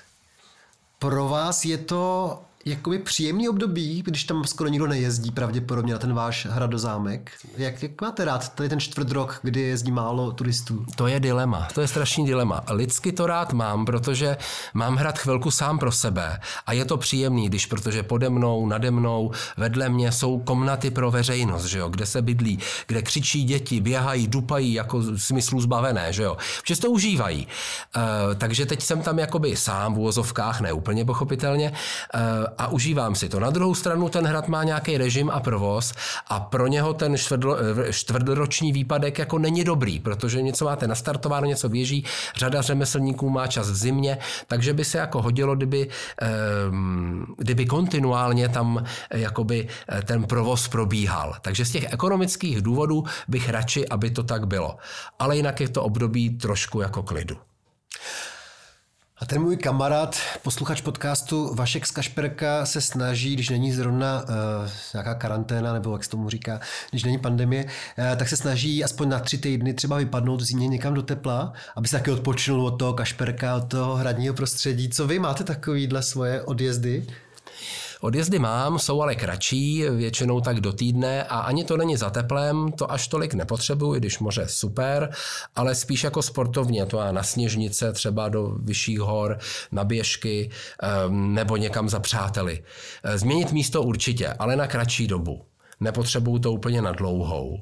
Pro vás je to jakoby příjemný období, když tam skoro nikdo nejezdí pravděpodobně na ten váš hradozámek. Jak, jak máte rád tady ten čtvrt rok, kdy jezdí málo turistů? To je dilema, to je strašný dilema. Lidsky to rád mám, protože mám hrad chvilku sám pro sebe a je to příjemný, když protože pode mnou, nade mnou, vedle mě jsou komnaty pro veřejnost, že jo, kde se bydlí, kde křičí děti, běhají, dupají jako smyslu zbavené, že jo. Vše to užívají. Uh, takže teď jsem tam jakoby sám v úvozovkách, ne úplně pochopitelně, uh, a užívám si to. Na druhou stranu ten hrad má nějaký režim a provoz a pro něho ten čtvrtroční výpadek jako není dobrý, protože něco máte nastartováno, něco běží, řada řemeslníků má čas v zimě, takže by se jako hodilo, kdyby, ehm, kdyby kontinuálně tam eh, jakoby eh, ten provoz probíhal. Takže z těch ekonomických důvodů bych radši, aby to tak bylo. Ale jinak je to období trošku jako klidu. A ten můj kamarád, posluchač podcastu Vašek z Kašperka se snaží, když není zrovna uh, nějaká karanténa, nebo jak se tomu říká, když není pandemie, uh, tak se snaží aspoň na tři týdny třeba vypadnout zimě někam do tepla, aby se taky odpočinul od toho Kašperka, od toho hradního prostředí. Co vy máte takovýhle svoje odjezdy? Odjezdy mám, jsou ale kratší, většinou tak do týdne a ani to není za teplem, to až tolik nepotřebuji, když moře super, ale spíš jako sportovně, to na sněžnice, třeba do vyšších hor, na běžky nebo někam za přáteli. Eh, změnit místo určitě, ale na kratší dobu. Nepotřebuju to úplně na dlouhou.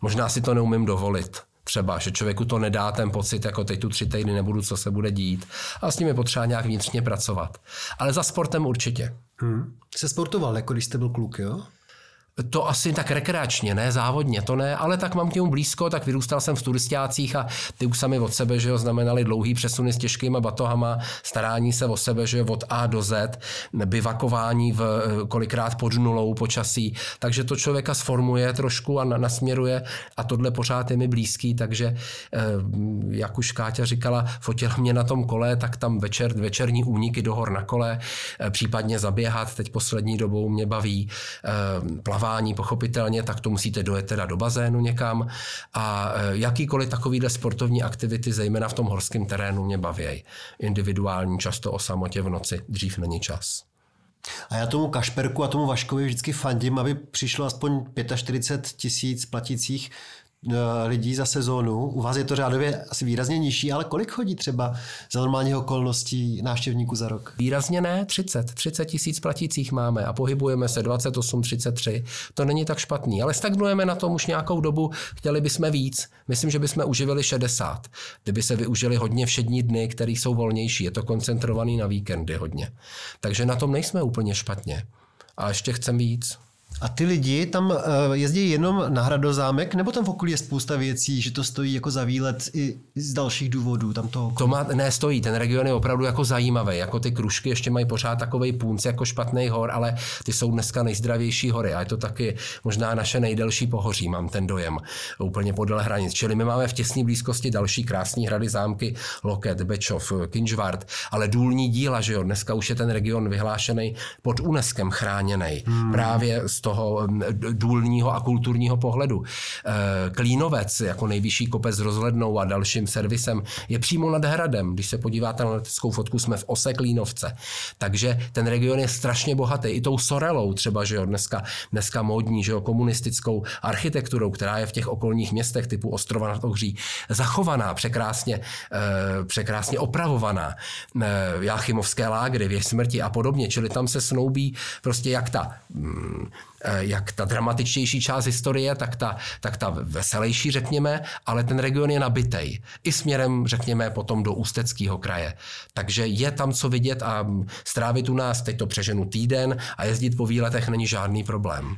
Možná si to neumím dovolit třeba, že člověku to nedá ten pocit, jako teď tu tři týdny nebudu, co se bude dít. A s ním je potřeba nějak vnitřně pracovat. Ale za sportem určitě. Hmm. Jste sportoval, jako když jste byl kluk, jo? To asi tak rekreačně, ne závodně, to ne, ale tak mám k němu blízko, tak vyrůstal jsem v turistácích a ty už sami od sebe, že jo, znamenali dlouhý přesuny s těžkýma batohama, starání se o sebe, že jo, od A do Z, bivakování v, kolikrát pod nulou počasí, takže to člověka sformuje trošku a nasměruje a tohle pořád je mi blízký, takže eh, jak už Káťa říkala, fotila mě na tom kole, tak tam večer, večerní úniky do hor na kole, eh, případně zaběhat, teď poslední dobou mě baví eh, plavání pochopitelně, tak to musíte dojet teda do bazénu někam a e, jakýkoliv takovýhle sportovní aktivity, zejména v tom horském terénu, mě baví. Individuální, často o samotě v noci, dřív není čas. A já tomu Kašperku a tomu Vaškovi vždycky fandím, aby přišlo aspoň 45 tisíc platících lidí za sezónu. U vás je to řádově asi výrazně nižší, ale kolik chodí třeba za normálních okolností návštěvníků za rok? Výrazně ne, 30. 30 tisíc platících máme a pohybujeme se 28, 33. To není tak špatný, ale stagnujeme na tom už nějakou dobu, chtěli bychom víc. Myslím, že bychom uživili 60. Kdyby se využili hodně všední dny, které jsou volnější. Je to koncentrovaný na víkendy hodně. Takže na tom nejsme úplně špatně. A ještě chcem víc. A ty lidi tam eh, jezdí jenom na hradozámek, nebo tam v okolí je spousta věcí, že to stojí jako za výlet i z dalších důvodů tam toho? To má, ne, stojí, ten region je opravdu jako zajímavý, jako ty kružky ještě mají pořád takový punc jako špatný hor, ale ty jsou dneska nejzdravější hory a je to taky možná naše nejdelší pohoří, mám ten dojem, úplně podél hranic. Čili my máme v těsné blízkosti další krásné hrady, zámky, Loket, Bečov, Kinžvart, ale důlní díla, že jo, dneska už je ten region vyhlášený pod UNESCO chráněný. Hmm. Právě z toho důlního a kulturního pohledu. Eh, Klínovec jako nejvyšší kopec s rozhlednou a dalším servisem je přímo nad hradem. Když se podíváte na leteckou fotku, jsme v ose Klínovce. Takže ten region je strašně bohatý. I tou Sorelou třeba, že jo, dneska, dneska módní, že jo, komunistickou architekturou, která je v těch okolních městech typu Ostrova nad Ohří, zachovaná, překrásně, eh, překrásně opravovaná. Eh, Jáchymovské lágry, věž smrti a podobně. Čili tam se snoubí prostě jak ta mm, jak ta dramatičtější část historie, tak ta, tak ta veselější, řekněme, ale ten region je nabitej. I směrem, řekněme, potom do Ústeckého kraje. Takže je tam co vidět a strávit u nás, teď to přeženu týden a jezdit po výletech není žádný problém.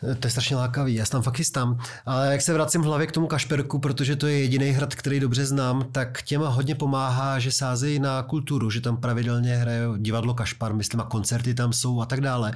To je strašně lákavý, já tam fakt chystám. Ale jak se vracím v hlavě k tomu Kašperku, protože to je jediný hrad, který dobře znám, tak těm hodně pomáhá, že sázejí na kulturu, že tam pravidelně hraje divadlo Kašpar, myslím, a koncerty tam jsou a tak dále.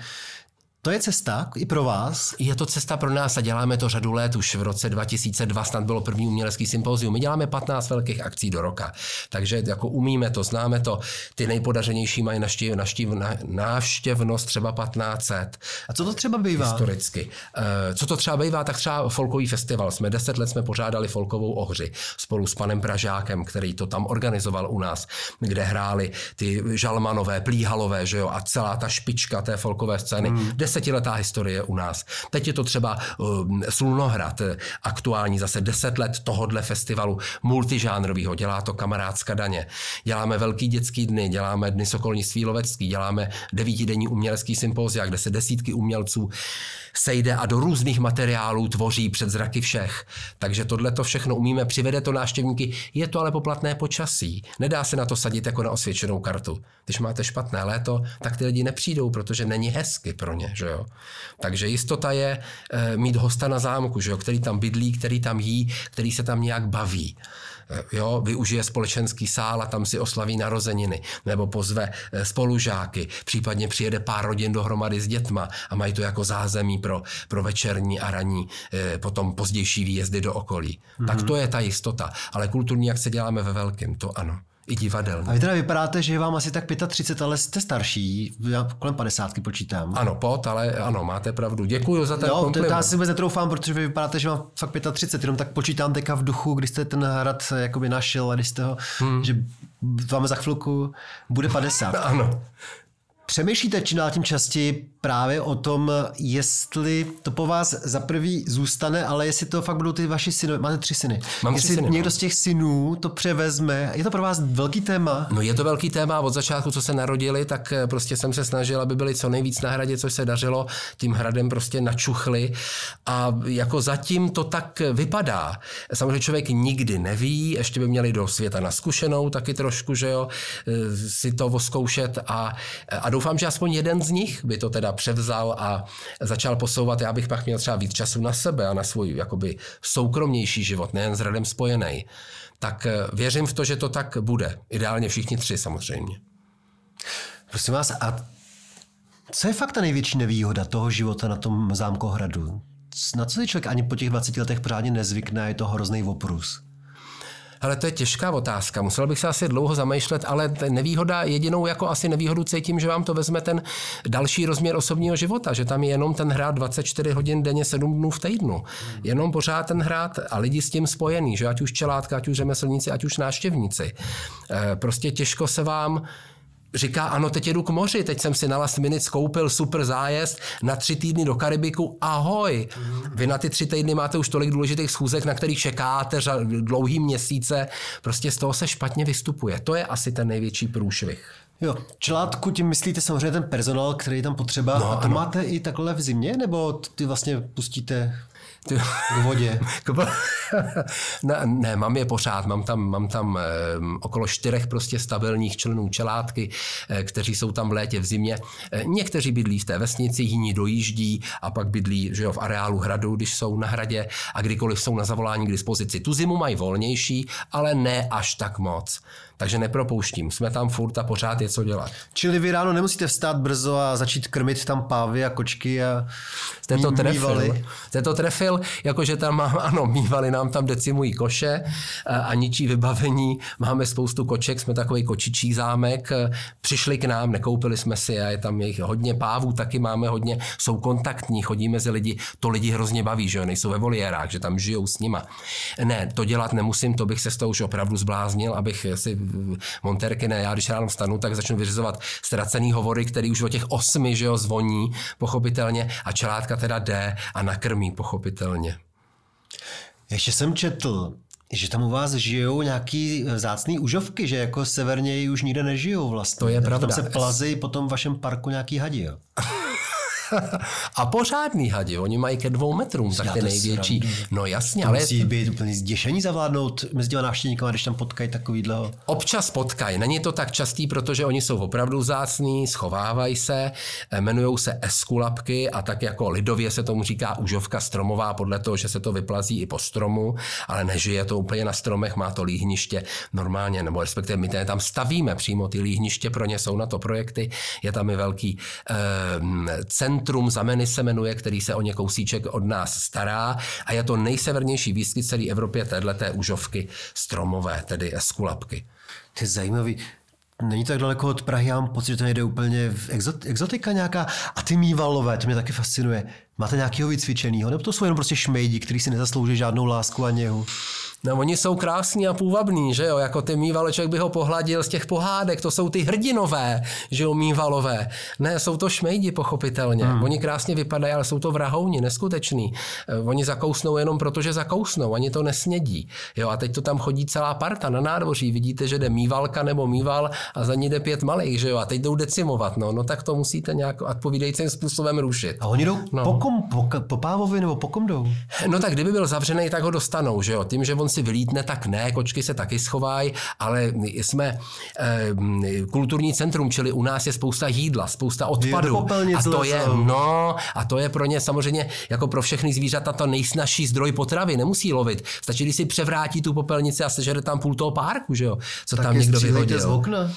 To je cesta i pro vás? Je to cesta pro nás a děláme to řadu let. Už v roce 2002 snad bylo první umělecký sympozium. My děláme 15 velkých akcí do roka. Takže jako umíme to, známe to. Ty nejpodařenější mají naštěv, naštěv, návštěvnost třeba 1500. A co to třeba bývá? Historicky. Eh, co to třeba bývá, tak třeba folkový festival. Jsme 10 let jsme pořádali folkovou ohři spolu s panem Pražákem, který to tam organizoval u nás, kde hráli ty žalmanové, plíhalové, že jo, a celá ta špička té folkové scény. Hmm desetiletá historie u nás. Teď je to třeba uh, Slunohrad, eh, aktuální zase deset let tohodle festivalu multižánrového, dělá to kamarádska daně. Děláme velký dětský dny, děláme dny sokolnictví lovecký, děláme devítidenní umělecký sympozia, kde se desítky umělců sejde a do různých materiálů tvoří před zraky všech. Takže tohle to všechno umíme, přivede to návštěvníky, je to ale poplatné počasí. Nedá se na to sadit jako na osvědčenou kartu. Když máte špatné léto, tak ty lidi nepřijdou, protože není hezky pro ně. Že jo? Takže jistota je e, mít hosta na zámku, že jo? který tam bydlí, který tam jí, který se tam nějak baví. Eh, jo, využije společenský sál a tam si oslaví narozeniny, nebo pozve eh, spolužáky, případně přijede pár rodin dohromady s dětma a mají to jako zázemí pro, pro večerní a ranní, eh, potom pozdější výjezdy do okolí. Mm-hmm. Tak to je ta jistota. Ale kulturní akce děláme ve velkém, to ano i divadelní. A vy teda vypadáte, že je vám asi tak 35, ale jste starší, já kolem 50 počítám. Ano, pot, ale ano, máte pravdu. Děkuji za ten jo, kompliment. To já si vůbec netroufám, protože vy vypadáte, že vám fakt 35, jenom tak počítám teďka v duchu, když jste ten hrad jakoby našel a když jste ho, hmm. že vám za chvilku bude 50. ano. Přemýšlíte čím dál tím častěji právě o tom, jestli to po vás za prvý zůstane, ale jestli to fakt budou ty vaši syny, máte tři syny. Mám jestli tři syny, někdo z těch synů to převezme, je to pro vás velký téma? No je to velký téma, od začátku, co se narodili, tak eh, prostě jsem se snažil, aby byli co nejvíc na hradě, což se dařilo, tím hradem prostě načuchli a jako zatím to tak vypadá. Samozřejmě člověk nikdy neví, ještě by měli do světa na zkušenou taky trošku, že jo, eh, si to oskoušet a, a doufám, že aspoň jeden z nich by to teda převzal a začal posouvat. Já bych pak měl třeba víc času na sebe a na svůj jakoby soukromnější život, nejen s radem spojený. Tak eh, věřím v to, že to tak bude. Ideálně všichni tři samozřejmě. Prosím vás, a co je fakt ta největší nevýhoda toho života na tom zámkohradu? Na co si člověk ani po těch 20 letech pořádně nezvykne je to hrozný oprus? Ale to je těžká otázka. Musel bych se asi dlouho zamýšlet, ale nevýhoda, jedinou jako asi nevýhodu cítím, že vám to vezme ten další rozměr osobního života, že tam je jenom ten hrát 24 hodin denně, 7 dnů v týdnu. Jenom pořád ten hrát a lidi s tím spojený, že ať už čelátka, ať už řemeslníci, ať už návštěvníci. Eh, prostě těžko se vám říká, ano, teď jedu k moři, teď jsem si na last minute skoupil super zájezd na tři týdny do Karibiku, ahoj. Vy na ty tři týdny máte už tolik důležitých schůzek, na kterých čekáte dlouhý měsíce, prostě z toho se špatně vystupuje. To je asi ten největší průšvih. Jo, čelátku tím myslíte samozřejmě ten personál, který je tam potřeba. No, a to ano. máte i takhle v zimě, nebo ty vlastně pustíte. K vodě. ne, ne, mám je pořád, mám tam, mám tam okolo čtyřech prostě stabilních členů čelátky, eh, kteří jsou tam v létě, v zimě. Eh, někteří bydlí v té vesnici, jiní dojíždí a pak bydlí že jo, v areálu hradu, když jsou na hradě a kdykoliv jsou na zavolání k dispozici. Tu zimu mají volnější, ale ne až tak moc. Takže nepropouštím. Jsme tam furt a pořád je co dělat. Čili vy ráno nemusíte vstát brzo a začít krmit tam pávy a kočky a Jste to trefil. Jste to trefil, jakože tam mám, ano, mývali nám tam decimují koše a ničí vybavení. Máme spoustu koček, jsme takový kočičí zámek. Přišli k nám, nekoupili jsme si a je tam jejich hodně pávů, taky máme hodně, jsou kontaktní, chodí mezi lidi. To lidi hrozně baví, že jo, nejsou ve voliérách, že tam žijou s nima. Ne, to dělat nemusím, to bych se z toho už opravdu zbláznil, abych si monterky ne, já když ráno vstanu, tak začnu vyřizovat ztracený hovory, který už o těch osmi, že jo, zvoní, pochopitelně, a čelátka teda jde a nakrmí, pochopitelně. Ještě jsem četl, že tam u vás žijou nějaký zácný užovky, že jako severněji už nikde nežijou vlastně. To je pravda. Tam se plazí po tom vašem parku nějaký hadi, jo? a pořádný hadi, oni mají ke dvou metrům, tak ty největší. Srandu. No jasně, to ale... Musí být úplně zděšení zavládnout mezi těma návštěvníkama, když tam potkají takovýhle. Občas potkají, není to tak častý, protože oni jsou opravdu vzácní, schovávají se, jmenují se eskulapky a tak jako lidově se tomu říká užovka stromová podle toho, že se to vyplazí i po stromu, ale nežije to úplně na stromech, má to líhniště normálně, nebo respektive my tam stavíme přímo ty líhniště, pro ně jsou na to projekty, je tam i velký eh, centrum Centrum Zameny se jmenuje, který se o ně kousíček od nás stará a je to nejsevernější výskyt celé Evropě téhleté užovky stromové, tedy eskulapky. To je zajímavý. Není tak daleko od Prahy, já mám pocit, že to jde úplně v exot, exotika nějaká. A ty mývalové, to mě taky fascinuje. Máte nějakého vycvičeného? Nebo to jsou jenom prostě šmejdi, který si nezaslouží žádnou lásku a něhu? No oni jsou krásní a půvabní, že jo, jako ty mývaleček by ho pohladil z těch pohádek, to jsou ty hrdinové, že jo, mývalové. Ne, jsou to šmejdi, pochopitelně. Hmm. Oni krásně vypadají, ale jsou to vrahouni, neskuteční. Eh, oni zakousnou jenom proto, že zakousnou, ani to nesnědí. Jo, a teď to tam chodí celá parta na nádvoří, vidíte, že jde mývalka nebo mýval a za ní jde pět malých, že jo, a teď jdou decimovat, no, no tak to musíte nějak odpovídajícím způsobem rušit. A oni jdou no. po kom, po, po pávovi nebo po kom jdou? No tak kdyby byl zavřený, tak ho dostanou, že jo, tím, že on si vylítne, tak ne, kočky se taky schovají, ale jsme e, kulturní centrum, čili u nás je spousta jídla, spousta odpadu. A to je, no, a to je pro ně samozřejmě jako pro všechny zvířata to nejsnažší zdroj potravy, nemusí lovit. Stačí, když si převrátí tu popelnici a sežere tam půl toho párku, že jo, co tak tam někdo vyhodil. Z okna.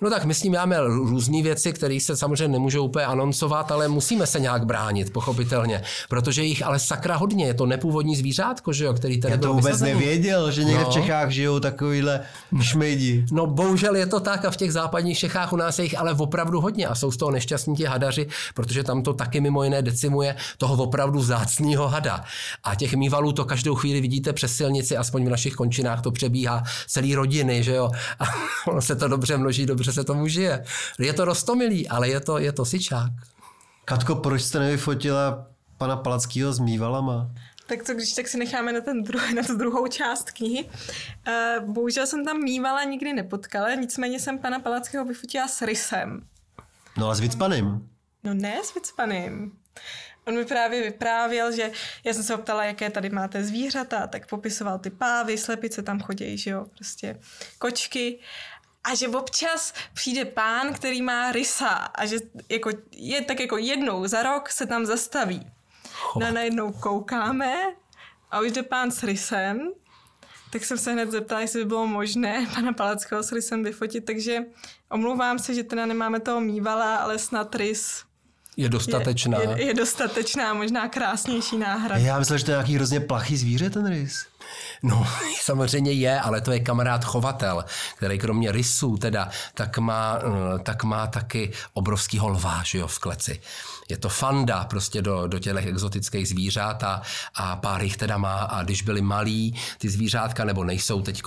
No tak my s ním máme různé věci, které se samozřejmě nemůžou úplně anoncovat, ale musíme se nějak bránit, pochopitelně, protože jich ale sakra hodně, je to nepůvodní zvířátko, že jo, který tady Já to vůbec vysazený. nevěděl, že někde no. v Čechách žijou takovýhle šmejdi. No bohužel je to tak a v těch západních Čechách u nás je jich ale opravdu hodně a jsou z toho nešťastní ti hadaři, protože tam to taky mimo jiné decimuje toho opravdu zácného hada. A těch mývalů to každou chvíli vidíte přes silnici, aspoň v našich končinách to přebíhá celý rodiny, že jo. A ono se to dobře množí, dobře se tomu žije. Je to rostomilý, ale je to, je to sičák. Katko, proč jste nevyfotila pana Palackého s mývalama? Tak co když tak si necháme na, ten druh, na tu druhou část knihy. Uh, bohužel jsem tam mývala, nikdy nepotkala, nicméně jsem pana Palackého vyfotila s rysem. No a s Vicpanem? No ne s Vicpanem. On mi právě vyprávěl, že já jsem se optala, jaké tady máte zvířata, tak popisoval ty pávy, slepice tam chodí, že jo, prostě kočky. A že občas přijde pán, který má rysa a že jako, je tak jako jednou za rok se tam zastaví. No najednou koukáme a už jde pán s rysem, tak jsem se hned zeptala, jestli by bylo možné pana Palackého s rysem vyfotit, takže omlouvám se, že teda nemáme toho mývala, ale snad rys je dostatečná. Je, je, je dostatečná, možná krásnější náhrada. Já myslím, že to je nějaký hrozně plachý zvíře, ten rys. No, samozřejmě je, ale to je kamarád chovatel, který kromě rysů teda, tak má, eh, tak má taky obrovský lva, že jo, v kleci je to fanda prostě do, do těch exotických zvířat a, a pár jich teda má a když byli malí ty zvířátka nebo nejsou teď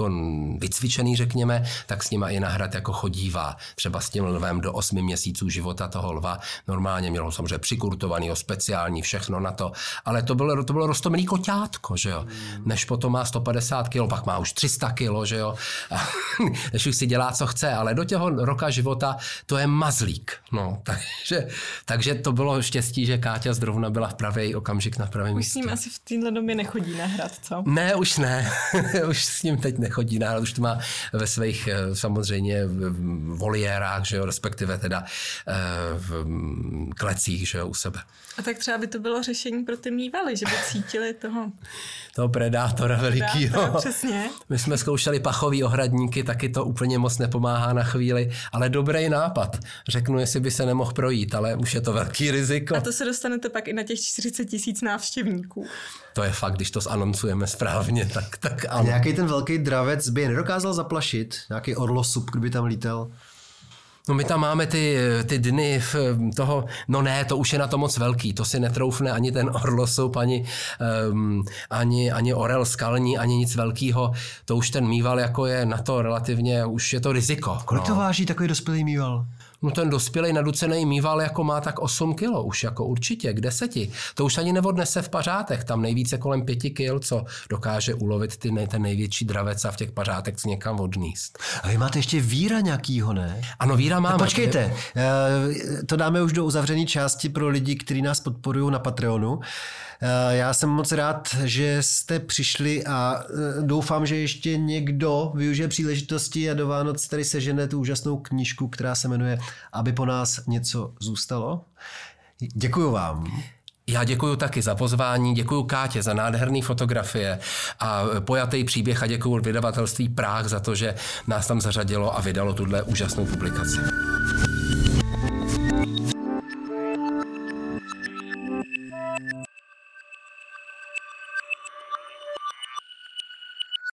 vycvičený, řekněme, tak s nima i nahrad jako chodívá. Třeba s tím lvem do 8 měsíců života toho lva. Normálně mělo samozřejmě přikurtovaný, speciální, všechno na to. Ale to bylo, to bylo rostomilý koťátko, že jo. Než potom má 150 kg, pak má už 300 kg, že jo. A, už si dělá, co chce, ale do těho roka života to je mazlík. No, takže, takže to bylo štěstí, že Káťa zrovna byla v pravý okamžik na pravém místě. Už s ním asi v téhle době nechodí na hrad, co? Ne, už ne. už s ním teď nechodí na hrad, už to má ve svých eh, samozřejmě voliérách, že jo, respektive teda eh, v klecích, že jo, u sebe. A tak třeba by to bylo řešení pro ty mývaly, že by cítili toho... toho predátora velikýho. Přesně. My jsme zkoušeli pachový ohradníky, taky to úplně moc nepomáhá na chvíli, ale dobrý nápad. Řeknu, jestli by se nemohl projít, ale už je to velký riziko. A to se dostanete pak i na těch 40 tisíc návštěvníků. To je fakt, když to zanoncujeme správně, tak, tak ano. A nějaký ten velký dravec by je nedokázal zaplašit? Nějaký orlosup, kdyby tam lítal? No my tam máme ty, ty dny toho, no ne, to už je na to moc velký, to si netroufne ani ten orlosup, ani, um, ani, ani orel skalní, ani nic velkého. To už ten mýval jako je na to relativně, už je to riziko. Kolik no. to váží takový dospělý mýval? No ten dospělý naducený mýval jako má tak 8 kilo, už jako určitě, k deseti. To už ani neodnese v pařátech, tam nejvíce kolem 5 kil, co dokáže ulovit ty, ten největší dravec a v těch pařátech si někam odníst. A vy máte ještě víra nějakýho, ne? Ano, víra máme. Počkejte, eh, to dáme už do uzavřené části pro lidi, kteří nás podporují na Patreonu. Eh, já jsem moc rád, že jste přišli a eh, doufám, že ještě někdo využije příležitosti a do Vánoc tady sežene tu úžasnou knížku, která se jmenuje Aby po nás něco zůstalo. Děkuju vám. Já děkuji taky za pozvání, děkuji Kátě za nádherné fotografie a pojatý příběh a děkuji vydavatelství Práh za to, že nás tam zařadilo a vydalo tuhle úžasnou publikaci.